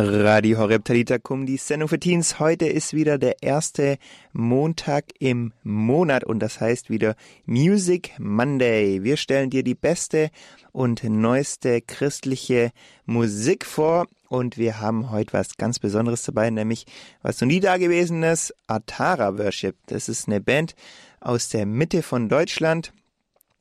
Radio Horeb Talita Kum, die Sendung für Teens. Heute ist wieder der erste Montag im Monat und das heißt wieder Music Monday. Wir stellen dir die beste und neueste christliche Musik vor und wir haben heute was ganz Besonderes dabei, nämlich was noch nie da gewesen ist, Atara Worship. Das ist eine Band aus der Mitte von Deutschland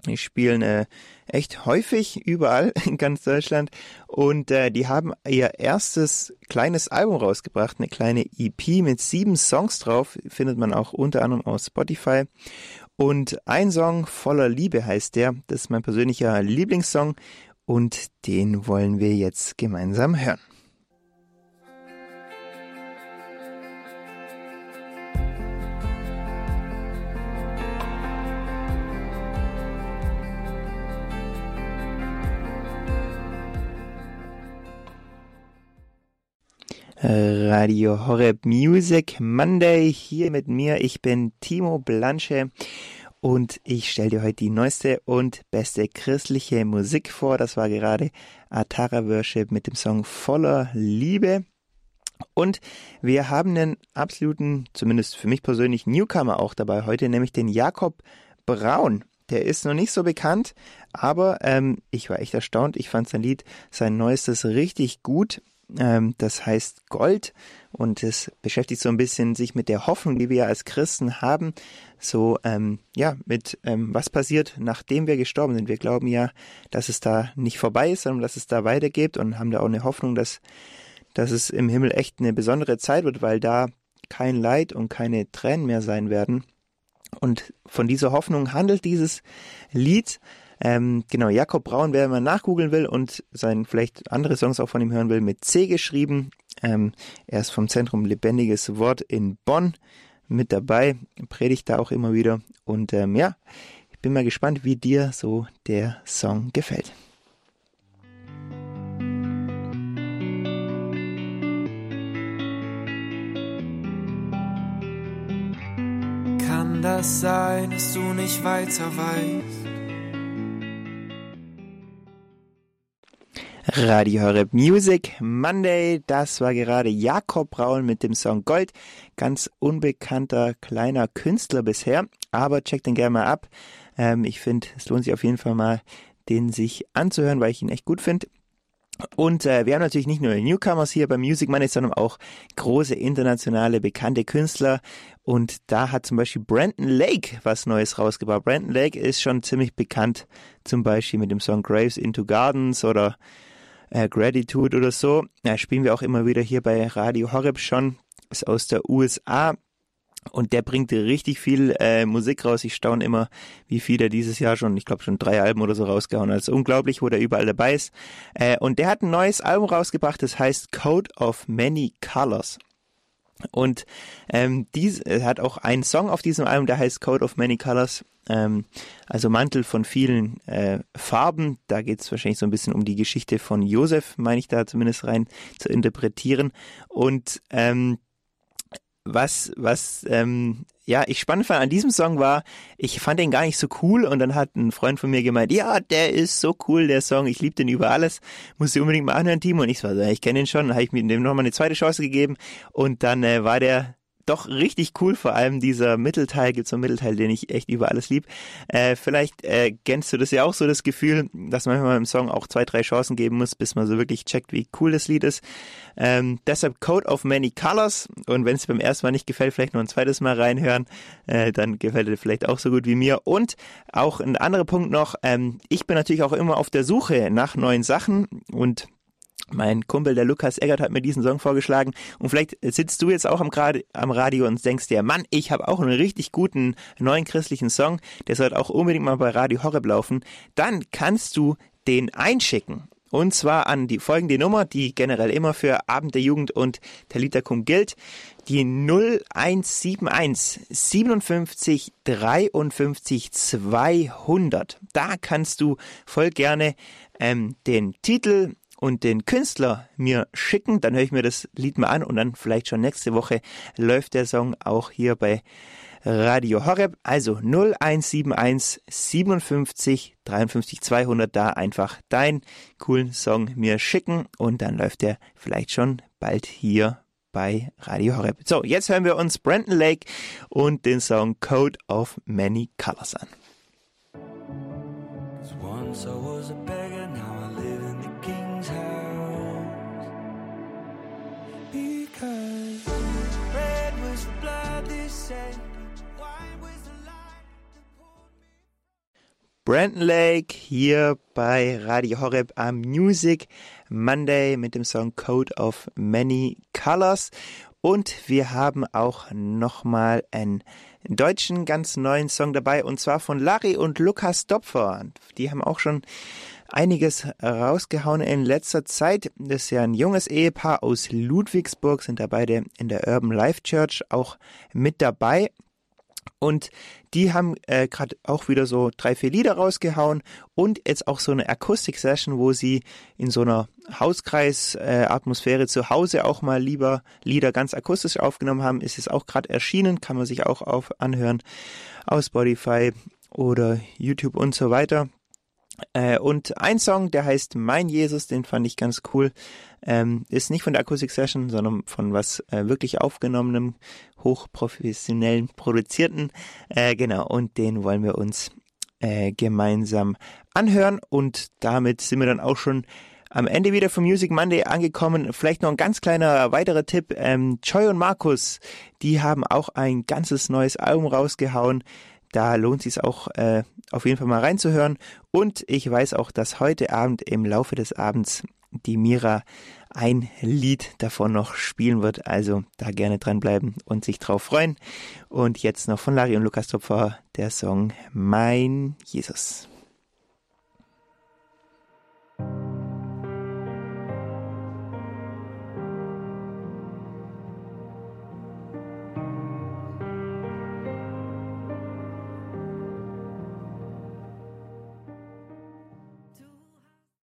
die spielen äh, echt häufig überall in ganz Deutschland und äh, die haben ihr erstes kleines Album rausgebracht, eine kleine EP mit sieben Songs drauf, findet man auch unter anderem auf Spotify. Und ein Song voller Liebe heißt der, das ist mein persönlicher Lieblingssong und den wollen wir jetzt gemeinsam hören. Radio Horeb Music Monday hier mit mir. Ich bin Timo Blanche und ich stelle dir heute die neueste und beste christliche Musik vor. Das war gerade Atara Worship mit dem Song Voller Liebe. Und wir haben einen absoluten, zumindest für mich persönlich, Newcomer auch dabei heute, nämlich den Jakob Braun. Der ist noch nicht so bekannt, aber ähm, ich war echt erstaunt. Ich fand sein Lied, sein neuestes, richtig gut. Ähm, das heißt Gold und es beschäftigt so ein bisschen sich mit der Hoffnung, die wir als Christen haben, so ähm, ja mit ähm, was passiert, nachdem wir gestorben sind. Wir glauben ja, dass es da nicht vorbei ist, sondern dass es da weitergeht und haben da auch eine Hoffnung, dass dass es im Himmel echt eine besondere Zeit wird, weil da kein Leid und keine Tränen mehr sein werden. Und von dieser Hoffnung handelt dieses Lied. Ähm, genau, Jakob Braun, wer mal nachgoogeln will und sein vielleicht andere Songs auch von ihm hören will, mit C geschrieben. Ähm, er ist vom Zentrum Lebendiges Wort in Bonn mit dabei, predigt da auch immer wieder. Und ähm, ja, ich bin mal gespannt, wie dir so der Song gefällt. Kann das sein, dass du nicht weiter weißt? Radio Horeb Music Monday. Das war gerade Jakob Braun mit dem Song Gold. Ganz unbekannter kleiner Künstler bisher, aber checkt den gerne mal ab. Ähm, ich finde, es lohnt sich auf jeden Fall mal, den sich anzuhören, weil ich ihn echt gut finde. Und äh, wir haben natürlich nicht nur Newcomers hier beim Music Monday, sondern auch große internationale bekannte Künstler. Und da hat zum Beispiel Brandon Lake was Neues rausgebracht. Brandon Lake ist schon ziemlich bekannt, zum Beispiel mit dem Song Graves into Gardens oder äh, Gratitude oder so. Ja, spielen wir auch immer wieder hier bei Radio Horeb schon. Ist aus der USA. Und der bringt richtig viel äh, Musik raus. Ich staune immer, wie viel er dieses Jahr schon, ich glaube schon drei Alben oder so rausgehauen hat. Ist unglaublich, wo der überall dabei ist. Äh, und der hat ein neues Album rausgebracht, das heißt Code of Many Colors. Und ähm, dies er hat auch einen Song auf diesem Album, der heißt Code of Many Colors, ähm, also Mantel von vielen äh, Farben. Da geht es wahrscheinlich so ein bisschen um die Geschichte von Josef, meine ich da zumindest rein zu interpretieren. Und ähm, was, was ähm, ja, ich spannend fand an diesem Song war, ich fand den gar nicht so cool und dann hat ein Freund von mir gemeint, ja, der ist so cool, der Song, ich liebe den über alles, muss du unbedingt mal anhören, Timo. Und ich war so, ich kenne den schon, dann habe ich mir dem nochmal eine zweite Chance gegeben und dann äh, war der doch richtig cool, vor allem dieser Mittelteil, gibt so einen Mittelteil, den ich echt über alles lieb. Äh, vielleicht äh, kennst du das ja auch so, das Gefühl, dass man manchmal im Song auch zwei, drei Chancen geben muss, bis man so wirklich checkt, wie cool das Lied ist. Ähm, deshalb Code of Many Colors und wenn es beim ersten Mal nicht gefällt, vielleicht noch ein zweites Mal reinhören, äh, dann gefällt es vielleicht auch so gut wie mir. Und auch ein anderer Punkt noch, ähm, ich bin natürlich auch immer auf der Suche nach neuen Sachen und mein Kumpel, der Lukas Eggert, hat mir diesen Song vorgeschlagen. Und vielleicht sitzt du jetzt auch am, am Radio und denkst dir, Mann, ich habe auch einen richtig guten neuen christlichen Song. Der sollte auch unbedingt mal bei Radio Horeb laufen. Dann kannst du den einschicken. Und zwar an die folgende Nummer, die generell immer für Abend der Jugend und Talitakum gilt. Die 0171 57 53 200. Da kannst du voll gerne ähm, den Titel und den Künstler mir schicken, dann höre ich mir das Lied mal an und dann vielleicht schon nächste Woche läuft der Song auch hier bei Radio Horeb, also 0171 57 53 200, da einfach deinen coolen Song mir schicken und dann läuft der vielleicht schon bald hier bei Radio Horeb. So, jetzt hören wir uns Brandon Lake und den Song Code of Many Colors an. Once I was a beggar, now I live in the king's Brandon Lake hier bei Radio Horeb am Music Monday mit dem Song Code of Many Colors. Und wir haben auch nochmal einen deutschen ganz neuen Song dabei und zwar von Larry und Lukas Dopfer. Die haben auch schon einiges rausgehauen in letzter Zeit. Das ist ja ein junges Ehepaar aus Ludwigsburg, sind da beide in der Urban Life Church auch mit dabei. Und die haben äh, gerade auch wieder so drei, vier Lieder rausgehauen und jetzt auch so eine Akustik-Session, wo sie in so einer Hauskreis-Atmosphäre zu Hause auch mal lieber Lieder ganz akustisch aufgenommen haben. Ist es auch gerade erschienen, kann man sich auch auf anhören auf Spotify oder YouTube und so weiter. Äh, und ein Song, der heißt Mein Jesus, den fand ich ganz cool. Ähm, ist nicht von der Akustik Session, sondern von was äh, wirklich aufgenommenem, hochprofessionellen, produzierten. Äh, genau, und den wollen wir uns äh, gemeinsam anhören. Und damit sind wir dann auch schon am Ende wieder vom Music Monday angekommen. Vielleicht noch ein ganz kleiner weiterer Tipp. Ähm, Joy und Markus, die haben auch ein ganzes neues Album rausgehauen. Da lohnt es sich auch äh, auf jeden Fall mal reinzuhören. Und ich weiß auch, dass heute Abend im Laufe des Abends die Mira ein Lied davon noch spielen wird. Also da gerne dranbleiben und sich drauf freuen. Und jetzt noch von Larry und Lukas Topfer der Song Mein Jesus.